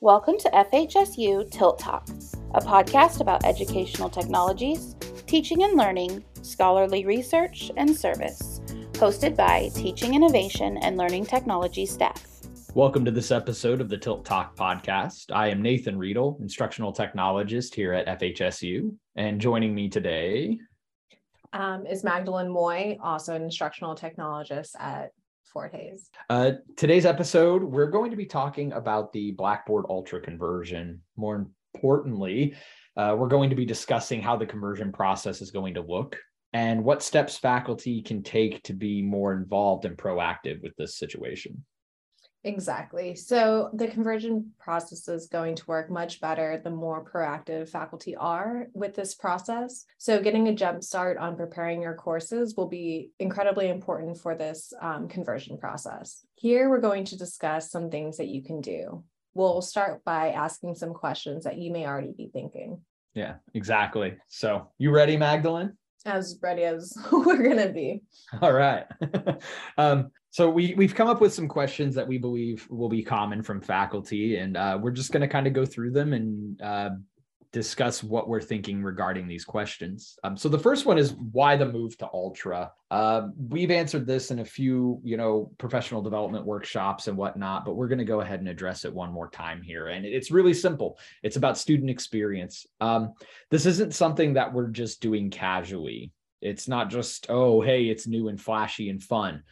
Welcome to FHSU Tilt Talk, a podcast about educational technologies, teaching and learning, scholarly research, and service, hosted by Teaching Innovation and Learning Technology staff. Welcome to this episode of the Tilt Talk podcast. I am Nathan Riedel, instructional technologist here at FHSU, and joining me today um, is Magdalene Moy, also an instructional technologist at Uh, today's episode, we're going to be talking about the Blackboard Ultra conversion. More importantly, uh, we're going to be discussing how the conversion process is going to look and what steps faculty can take to be more involved and proactive with this situation. Exactly. So the conversion process is going to work much better the more proactive faculty are with this process. So getting a jump start on preparing your courses will be incredibly important for this um, conversion process. Here we're going to discuss some things that you can do. We'll start by asking some questions that you may already be thinking. Yeah, exactly. So you ready, Magdalene? As ready as we're going to be. All right. um, so we we've come up with some questions that we believe will be common from faculty, and uh, we're just going to kind of go through them and uh, discuss what we're thinking regarding these questions. Um, so the first one is why the move to Ultra. Uh, we've answered this in a few, you know, professional development workshops and whatnot, but we're going to go ahead and address it one more time here. And it's really simple. It's about student experience. Um, this isn't something that we're just doing casually. It's not just, oh, hey, it's new and flashy and fun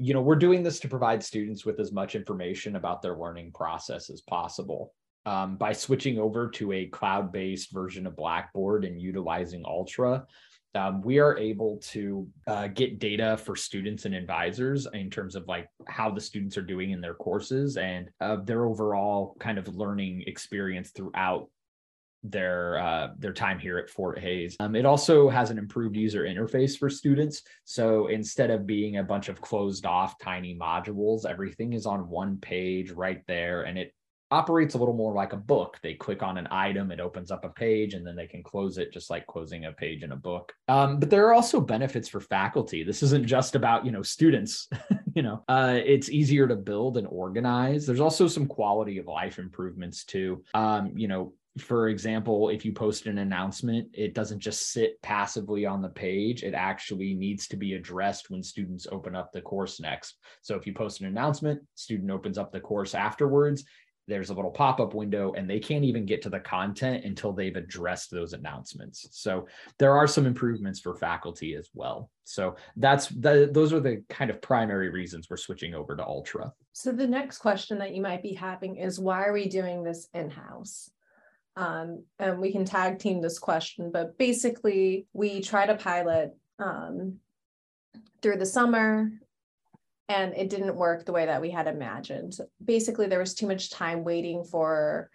you know, we're doing this to provide students with as much information about their learning process as possible. Um, by switching over to a cloud based version of Blackboard and utilizing Ultra, um, we are able to uh, get data for students and advisors in terms of like how the students are doing in their courses and uh, their overall kind of learning experience throughout their uh, their time here at Fort Hays. Um, it also has an improved user interface for students. So instead of being a bunch of closed off tiny modules, everything is on one page right there, and it operates a little more like a book. They click on an item, it opens up a page, and then they can close it just like closing a page in a book. Um, but there are also benefits for faculty. This isn't just about you know students. you know, uh, it's easier to build and organize. There's also some quality of life improvements too. Um, you know, for example, if you post an announcement, it doesn't just sit passively on the page. It actually needs to be addressed when students open up the course next. So if you post an announcement, student opens up the course afterwards, there's a little pop-up window and they can't even get to the content until they've addressed those announcements. So there are some improvements for faculty as well. So that's the, those are the kind of primary reasons we're switching over to Ultra. So the next question that you might be having is why are we doing this in-house? Um, and we can tag team this question, but basically we try to pilot um, through the summer and it didn't work the way that we had imagined. Basically, there was too much time waiting for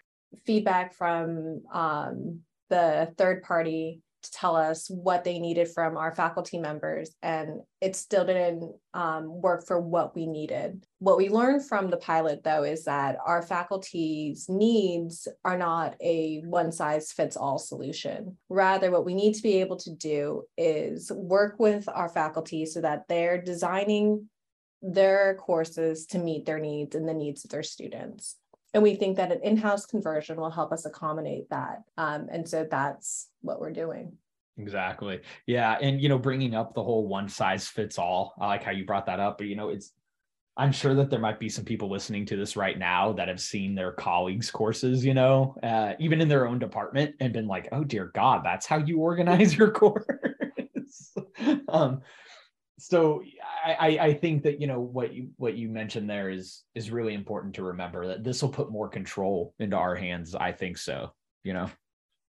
feedback from um, the third party tell us what they needed from our faculty members, and it still didn't um, work for what we needed. What we learned from the pilot, though, is that our faculty's needs are not a one size fits all solution. Rather, what we need to be able to do is work with our faculty so that they're designing their courses to meet their needs and the needs of their students. And we think that an in house conversion will help us accommodate that. Um, and so that's what we're doing. Exactly. Yeah. And, you know, bringing up the whole one size fits all, I like how you brought that up. But, you know, it's, I'm sure that there might be some people listening to this right now that have seen their colleagues' courses, you know, uh, even in their own department and been like, oh, dear God, that's how you organize your course. um, so I, I think that you know what you what you mentioned there is is really important to remember that this will put more control into our hands. I think so. You know.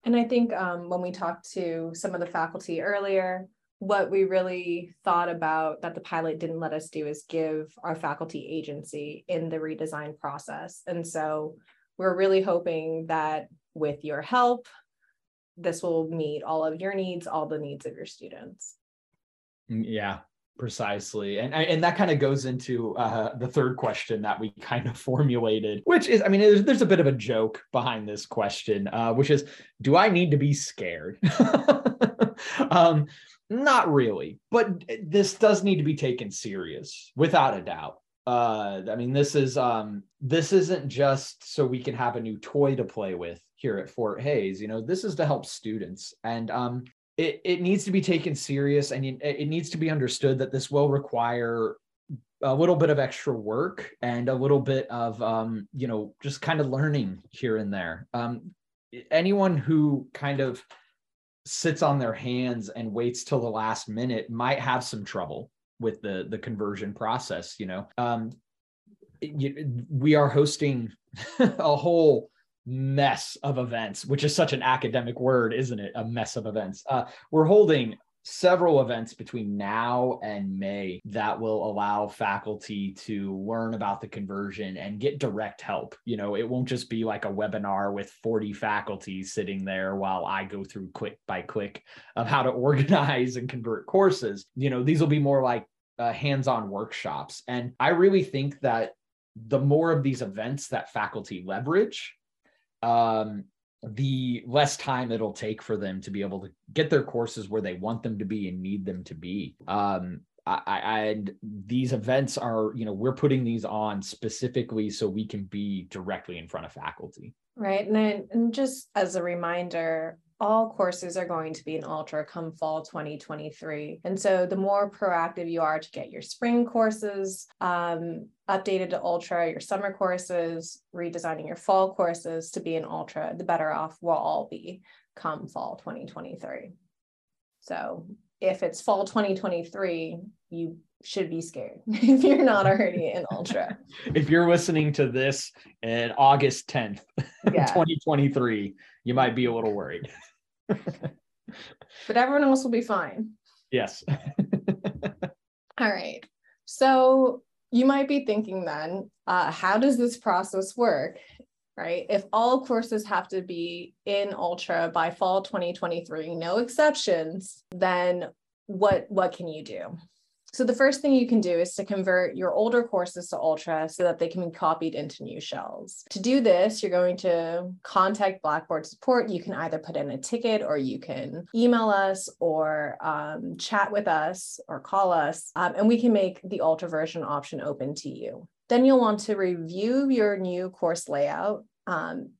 And I think um, when we talked to some of the faculty earlier, what we really thought about that the pilot didn't let us do is give our faculty agency in the redesign process. And so we're really hoping that with your help, this will meet all of your needs, all the needs of your students. Mm, yeah, precisely. And and that kind of goes into uh, the third question that we kind of formulated which is i mean there's, there's a bit of a joke behind this question uh, which is do i need to be scared? Um, not really but this does need to be taken serious without a doubt. Uh, I mean, this is um, this isn't just so we can have a new toy to play with here at Fort Hays. You know, this is to help students, and um, it it needs to be taken serious, and it needs to be understood that this will require a little bit of extra work and a little bit of um, you know just kind of learning here and there. Um, anyone who kind of sits on their hands and waits till the last minute might have some trouble with the the conversion process you know um we are hosting a whole mess of events which is such an academic word isn't it a mess of events uh, we're holding several events between now and May that will allow faculty to learn about the conversion and get direct help. You know, it won't just be like a webinar with 40 faculty sitting there while I go through click by click of how to organize and convert courses. You know, these will be more like uh, hands on workshops. And I really think that the more of these events that faculty leverage, um, the less time it'll take for them to be able to get their courses where they want them to be and need them to be. Um, I, I, and these events are, you know, we're putting these on specifically so we can be directly in front of faculty. Right. And then, and just as a reminder, all courses are going to be in Ultra come fall 2023. And so the more proactive you are to get your spring courses um, updated to Ultra, your summer courses, redesigning your fall courses to be in Ultra, the better off we'll all be come fall 2023. So if it's fall 2023, you should be scared if you're not already in Ultra. if you're listening to this in August 10th, yeah. 2023, you might be a little worried but everyone else will be fine. Yes. All right. So you might be thinking then, uh, how does this process work? Right? If all courses have to be in Ultra by fall 2023, no exceptions, then what what can you do? So the first thing you can do is to convert your older courses to Ultra so that they can be copied into new shells. To do this, you're going to contact Blackboard support. You can either put in a ticket or you can email us or um, chat with us or call us, um, and we can make the Ultra version option open to you. Then you'll want to review your new course layout um,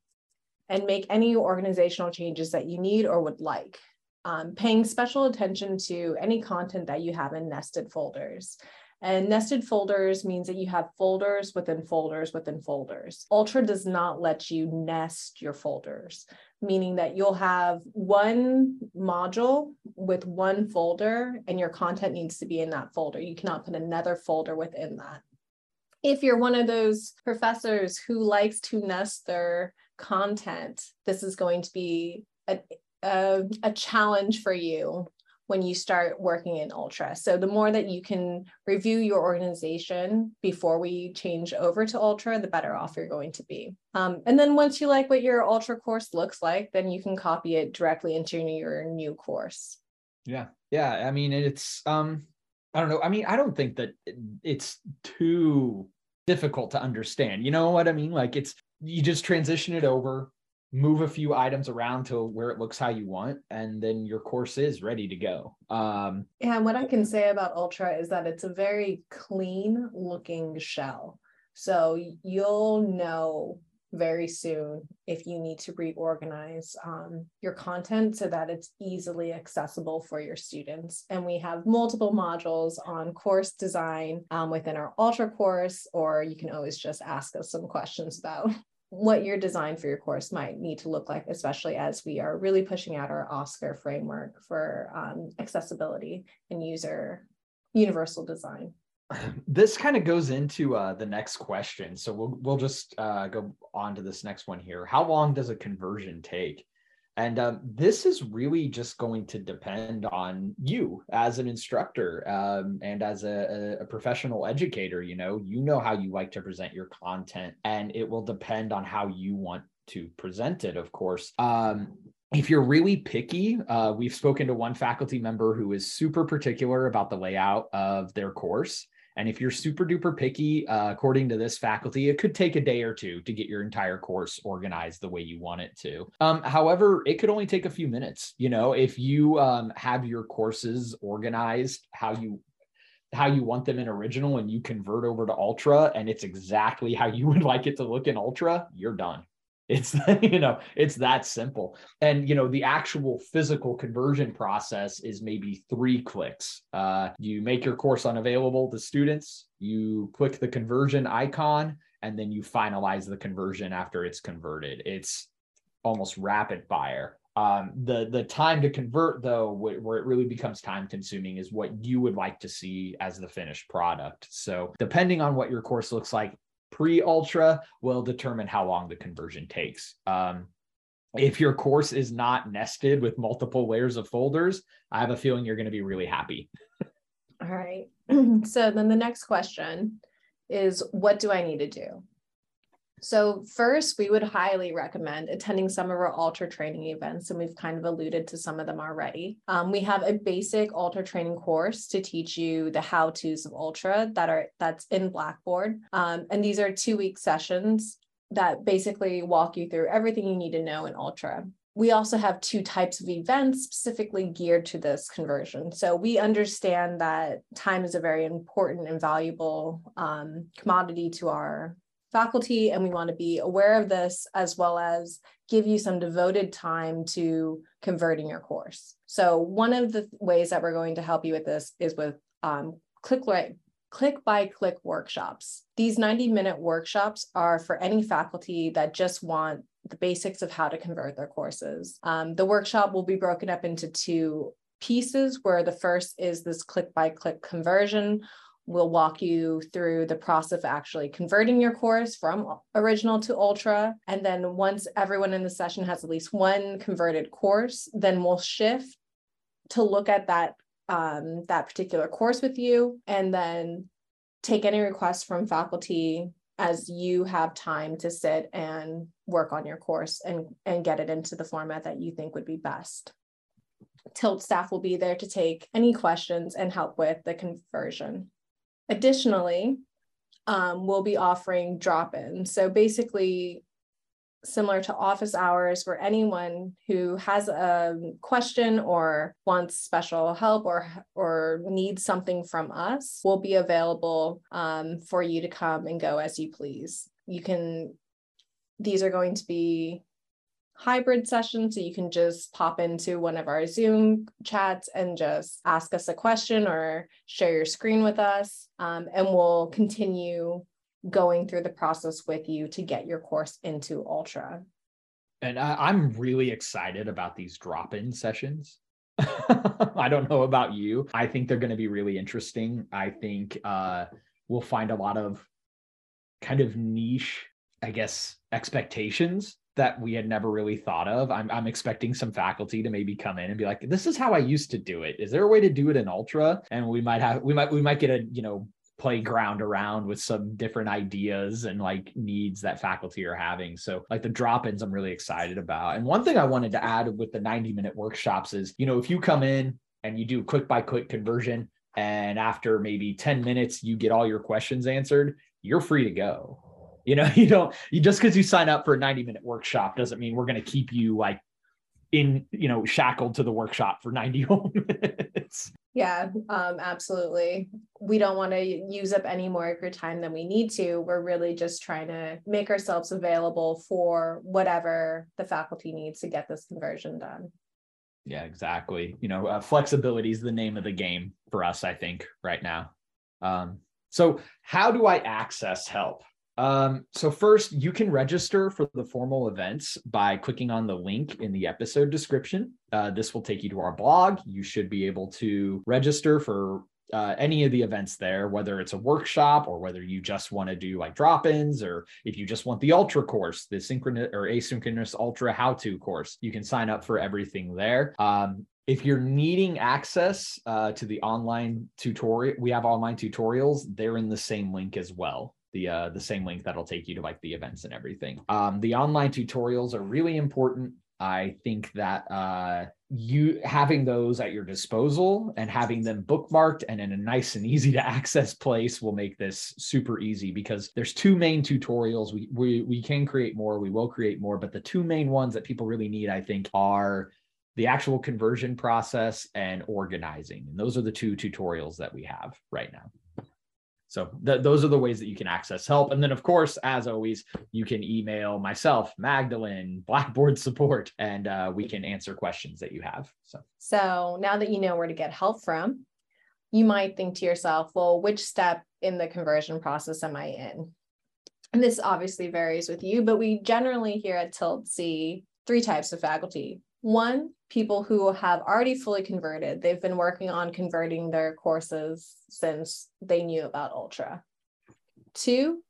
and make any organizational changes that you need or would like um, paying special attention to any content that you have in nested folders. And nested folders means that you have folders within folders within folders. Ultra does not let you nest your folders, meaning that you'll have one module with one folder and your content needs to be in that folder. You cannot put another folder within that. If you're one of those professors who likes to nest their content, this is going to be a, a, a challenge for you when you start working in Ultra. So the more that you can review your organization before we change over to Ultra, the better off you're going to be. Um, and then once you like what your Ultra course looks like, then you can copy it directly into your new course. Yeah. Yeah. I mean, it's, um, I don't know. I mean, I don't think that it's too difficult to understand. You know what I mean? Like it's, you just transition it over move a few items around to where it looks how you want and then your course is ready to go um yeah and what i can say about ultra is that it's a very clean looking shell so you'll know very soon if you need to reorganize um, your content so that it's easily accessible for your students. And we have multiple modules on course design um, within our Ultra course, or you can always just ask us some questions about what your design for your course might need to look like, especially as we are really pushing out our OSCQR framework for um, accessibility and user universal design. This kind of goes into uh, the next question, so we'll we'll just uh, go on to this next one here. How long does a conversion take? And um, this is really just going to depend on you as an instructor um, and as a, a, professional educator. You know, you know how you like to present your content, and it will depend on how you want to present it, of course. Um, if you're really picky, uh, we've spoken to one faculty member who is super particular about the layout of their course. And if you're super duper picky, uh, according to this faculty, it could take a day or two to get your entire course organized the way you want it to. Um, however, it could only take a few minutes. You know, if you um, have your courses organized how you how you want them in original and you convert over to ultra and it's exactly how you would like it to look in ultra, you're done. It's you know, it's that simple. And you know, the actual physical conversion process is maybe three clicks. Uh, you make your course unavailable to students, you click the conversion icon, and then you finalize the conversion after it's converted. It's almost rapid fire. Um, the the time to convert though, wh- where it really becomes time consuming, is what you would like to see as the finished product. So depending on what your course looks like pre ultra, will determine how long the conversion takes. Um, if your course is not nested with multiple layers of folders, I have a feeling you're going to be really happy. All right. so then the next question is, what do I need to do? So, first, we would highly recommend attending some of our Ultra training events, and we've kind of alluded to some of them already. Um, we have a basic Ultra training course to teach you the how tos of Ultra that are that's in Blackboard, um, and these are two week sessions that basically walk you through everything you need to know in Ultra. We also have two types of events specifically geared to this conversion. So we understand that time is a very important and valuable um, commodity to our faculty and we want to be aware of this as well as give you some devoted time to converting your course. So one of the ways that we're going to help you with this is with um, click right click by click workshops. These 90 minute workshops are for any faculty that just want the basics of how to convert their courses. Um, the workshop will be broken up into two pieces where the first is this click by click conversion We'll walk you through the process of actually converting your course from original to ultra. And then once everyone in the session has at least one converted course, then we'll shift to look at that um, that particular course with you and then take any requests from faculty as you have time to sit and work on your course and, and get it into the format that you think would be best. Tilt staff will be there to take any questions and help with the conversion. Additionally, um, we'll be offering drop-ins. So basically, similar to office hours, where anyone who has a question or wants special help or or needs something from us will be available um, for you to come and go as you please. You can. These are going to be hybrid session. So you can just pop into one of our Zoom chats and just ask us a question or share your screen with us. Um, and we'll continue going through the process with you to get your course into Ultra. And I, am really excited about these drop in sessions. I don't know about you. I think they're going to be really interesting. I think uh, we'll find a lot of kind of niche, I guess, expectations that we had never really thought of. I'm, I'm expecting some faculty to maybe come in and be like, this is how I used to do it. Is there a way to do it in ultra? And we might have, we might, we might get a, you know, playground around with some different ideas and like needs that faculty are having. So like the drop-ins I'm really excited about. And one thing I wanted to add with the 90 minute workshops is, you know, if you come in and you do quick by quick conversion and after maybe 10 minutes you get all your questions answered, you're free to go you know, you don't you just because you sign up for a 90 minute workshop doesn't mean we're going to keep you like in, you know, shackled to the workshop for 90 whole minutes. Yeah, um, absolutely. We don't want to use up any more of your time than we need to. We're really just trying to make ourselves available for whatever the faculty needs to get this conversion done. Yeah, exactly. You know, uh, flexibility is the name of the game for us, I think, right now. Um, so, how do I access help? Um, so first, you can register for the formal events by clicking on the link in the episode description. Uh, this will take you to our blog. You should be able to register for uh, any of the events there, whether it's a workshop or whether you just want to do like drop-ins, or if you just want the ultra course, the synchronous or asynchronous ultra how-to course, you can sign up for everything there. Um, if you're needing access uh, to the online tutorial, we have online tutorials. They're in the same link as well the uh, the same link that'll take you to like the events and everything. Um, the online tutorials are really important. I think that uh, you having those at your disposal and having them bookmarked and in a nice and easy to access place will make this super easy because there's two main tutorials. We we we can create more, we will create more, but the two main ones that people really need, I think, are the actual conversion process and organizing. And those are the two tutorials that we have right now. So th- those are the ways that you can access help. And then, of course, as always, you can email myself, Magdalene, Blackboard support, and uh, we can answer questions that you have. So. so now that you know where to get help from, you might think to yourself, well, which step in the conversion process am I in? And this obviously varies with you, but we generally here at Tilt see three types of faculty. One, people who have already fully converted. They've been working on converting their courses since they knew about Ultra. Two,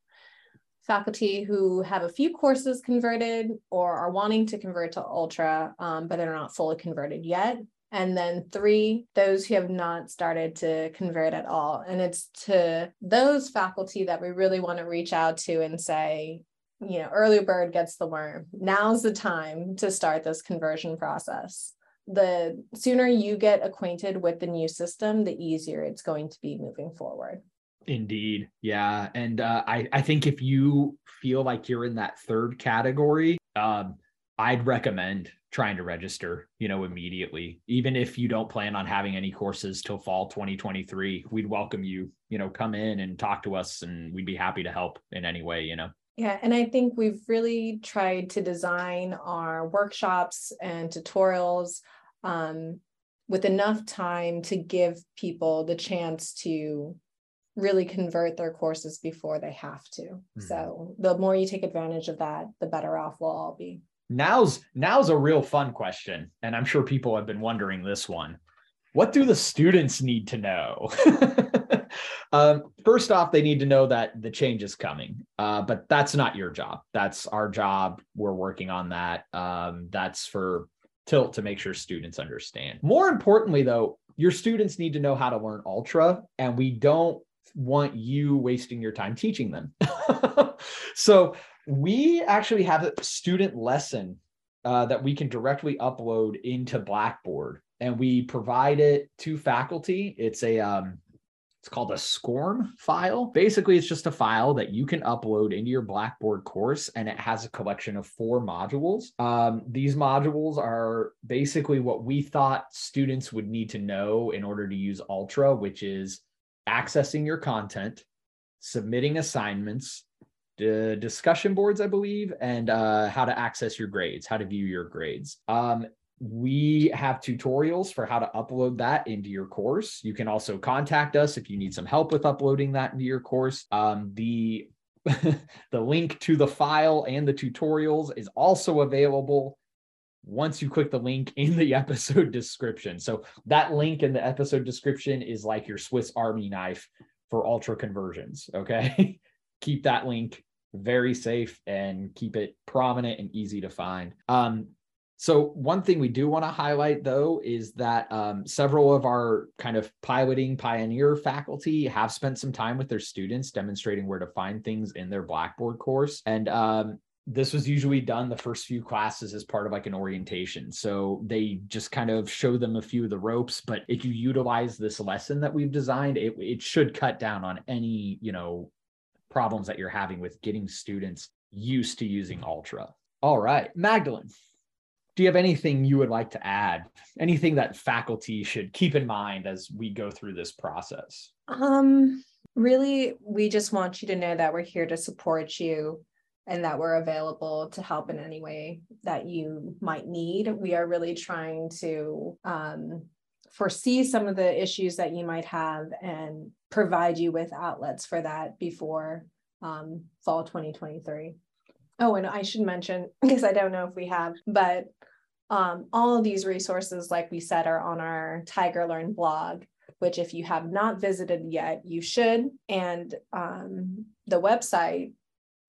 faculty who have a few courses converted or are wanting to convert to Ultra, um, but they're not fully converted yet. And then three, those who have not started to convert at all. And it's to those faculty that we really want to reach out to and say, you know, early bird gets the worm. Now's the time to start this conversion process. The sooner you get acquainted with the new system, the easier it's going to be moving forward. Indeed. Yeah. And uh, I, I think if you feel like you're in that third category, um, I'd recommend trying to register, you know, immediately. Even if you don't plan on having any courses till fall 2023, we'd welcome you, you know, come in and talk to us and we'd be happy to help in any way, you know. Yeah, and I think we've really tried to design our workshops and tutorials um, with enough time to give people the chance to really convert their courses before they have to. Mm-hmm. So the more you take advantage of that, the better off we'll all be. Now's now's a real fun question, and I'm sure people have been wondering this one. What do the students need to know? Um, first off, they need to know that the change is coming, uh, but that's not your job. That's our job. We're working on that. Um, that's for Tilt to make sure students understand. More importantly, though, your students need to know how to learn Ultra, and we don't want you wasting your time teaching them. so we actually have a student lesson uh, that we can directly upload into Blackboard, and we provide it to faculty. It's a um, it's called a SCORM file. Basically, it's just a file that you can upload into your Blackboard course, and it has a collection of four modules. Um, these modules are basically what we thought students would need to know in order to use Ultra, which is accessing your content, submitting assignments, discussion boards, I believe, and uh, how to access your grades, how to view your grades. Um, we have tutorials for how to upload that into your course. You can also contact us if you need some help with uploading that into your course. Um, the the link to the file and the tutorials is also available once you click the link in the episode description. So that link in the episode description is like your Swiss Army knife for ultra conversions. Okay. keep that link very safe and keep it prominent and easy to find. Um, so one thing we do want to highlight though is that um, several of our kind of piloting pioneer faculty have spent some time with their students demonstrating where to find things in their Blackboard course. And um, this was usually done the first few classes as part of like an orientation. So they just kind of show them a few of the ropes. But if you utilize this lesson that we've designed, it, it should cut down on any, you know, problems that you're having with getting students used to using Ultra. All right, Magdalene do you have anything you would like to add? Anything that faculty should keep in mind as we go through this process? Um really we just want you to know that we're here to support you and that we're available to help in any way that you might need. We are really trying to um, foresee some of the issues that you might have and provide you with outlets for that before um, fall 2023 Oh, and I should mention, because I don't know if we have, but um, all of these resources, like we said, are on our Tiger Learn blog, which if you have not visited yet, you should. And um, the website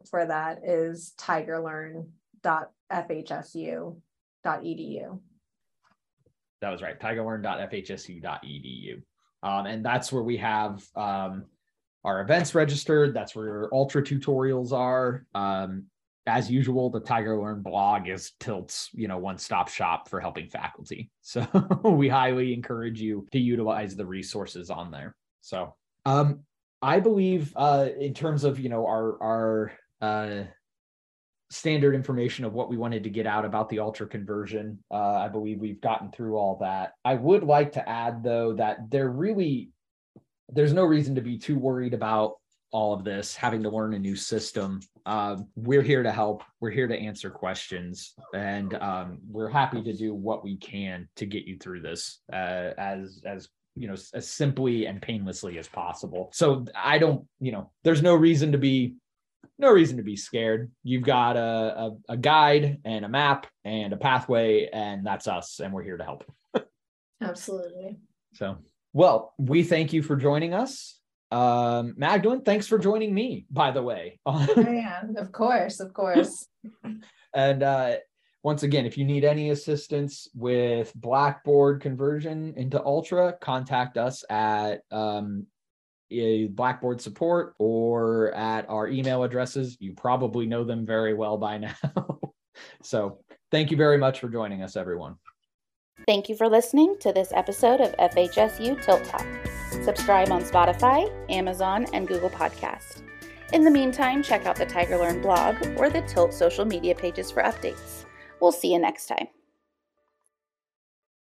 for that is tigerlearn.fhsu.edu. That was right, tigerlearn.fhsu.edu. Um, and that's where we have um, our events registered. That's where ultra tutorials are. Um, as usual, the Tiger Learn blog is Tilt's, you know, one-stop shop for helping faculty. So we highly encourage you to utilize the resources on there. So um, I believe uh, in terms of you know our our uh, standard information of what we wanted to get out about the ultra conversion. Uh, I believe we've gotten through all that. I would like to add though that there really there's no reason to be too worried about all of this having to learn a new system um, we're here to help. We're here to answer questions. And um, we're happy to do what we can to get you through this uh, as as you know as simply and painlessly as possible. So i don't you know there's no reason to be no reason to be scared. You've got a, a, a guide and a map and a pathway and that's us and we're here to help. Absolutely. So well we thank you for joining us um, Magdalene, thanks for joining me, by the way. oh, yeah, of course, of course. and uh, once again, if you need any assistance with Blackboard conversion into Ultra, contact us at um, Blackboard support or at our email addresses. You probably know them very well by now. so thank you very much for joining us, everyone. Thank you for listening to this episode of FHSU Tilt Talk. Subscribe on Spotify, Amazon, and Google Podcast. In the meantime, check out the TigerLearn blog or the Tilt social media pages for updates. We'll see you next time.